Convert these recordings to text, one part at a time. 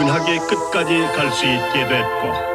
은하계 끝까지 갈 수 있게 됐고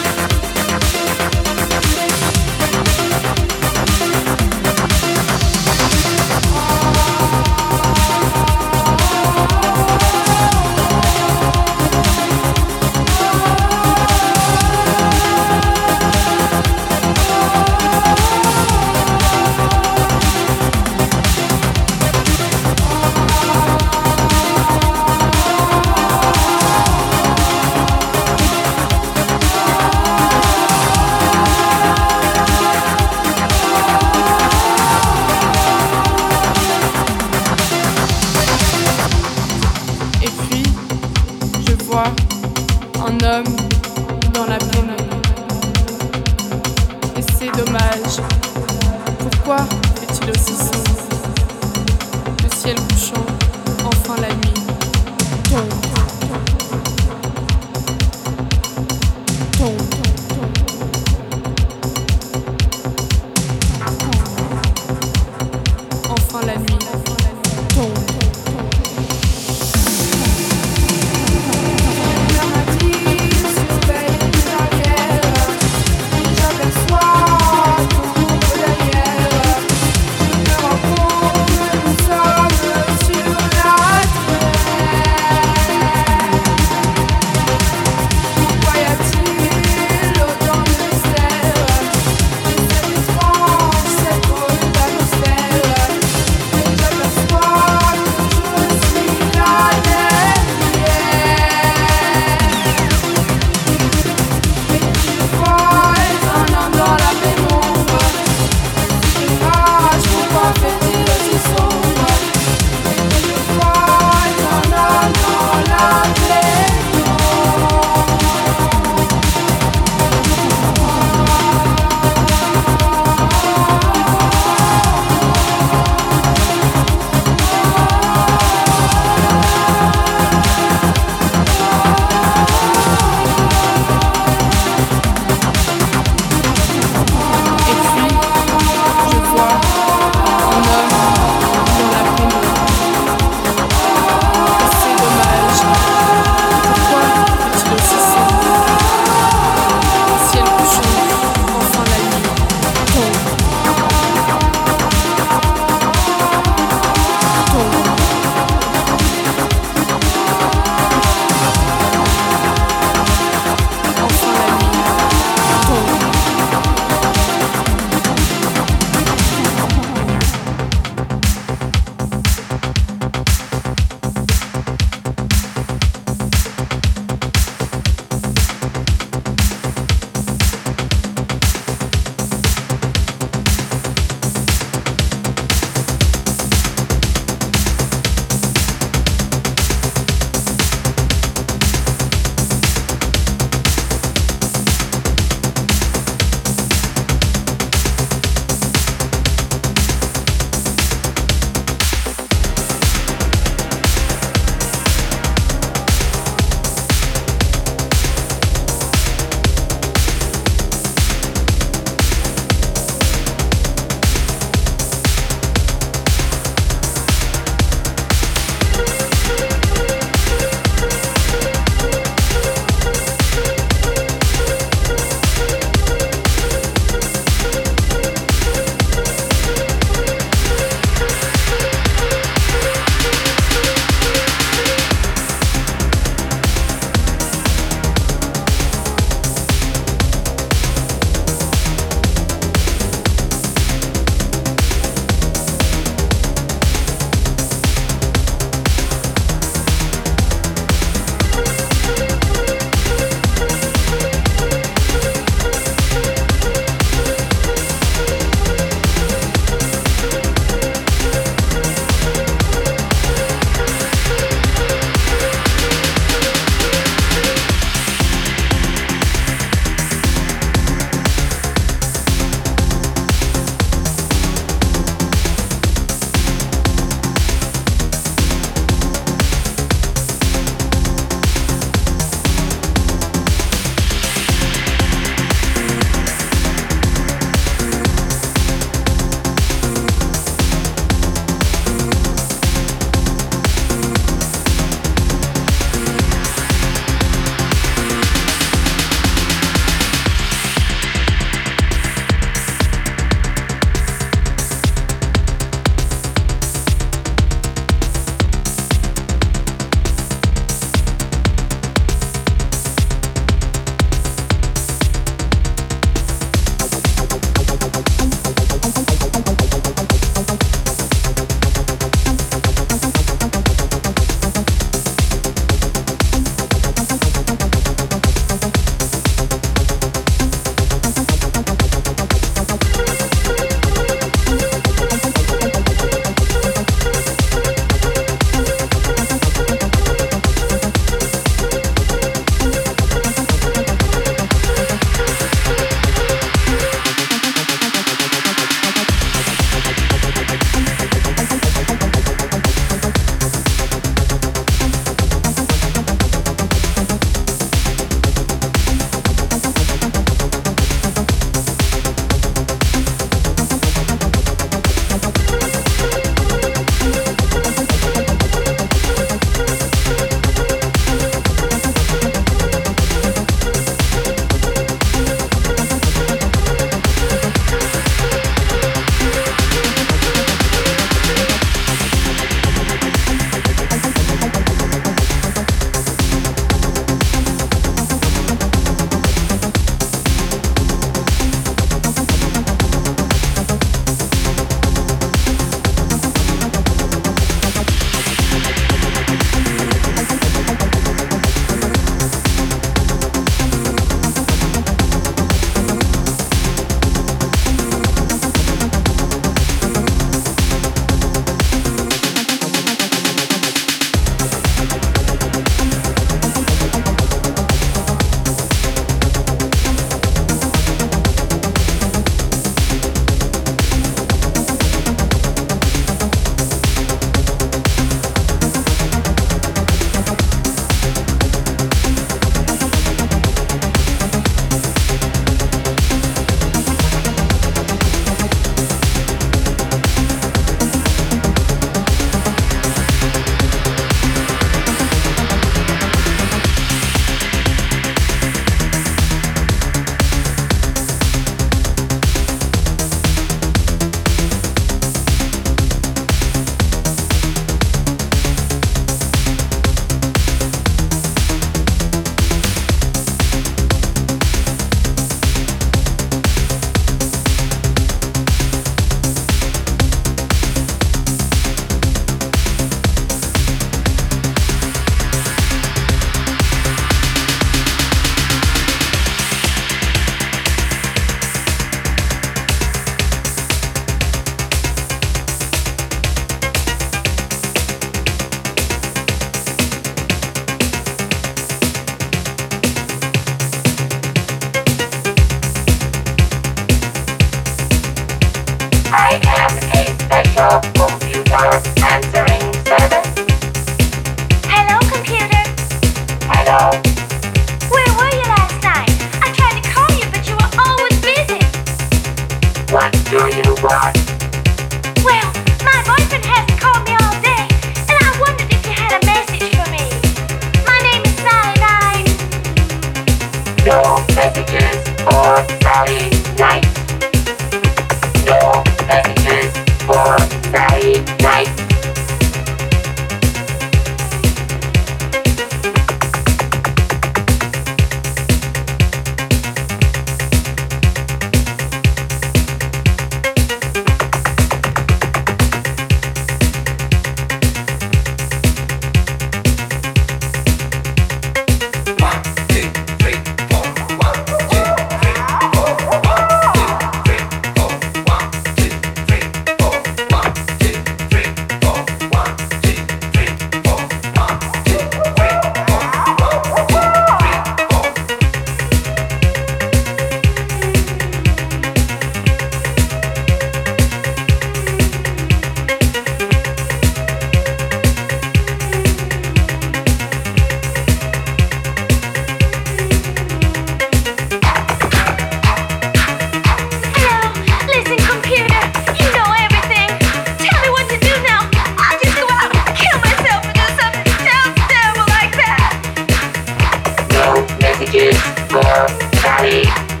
body.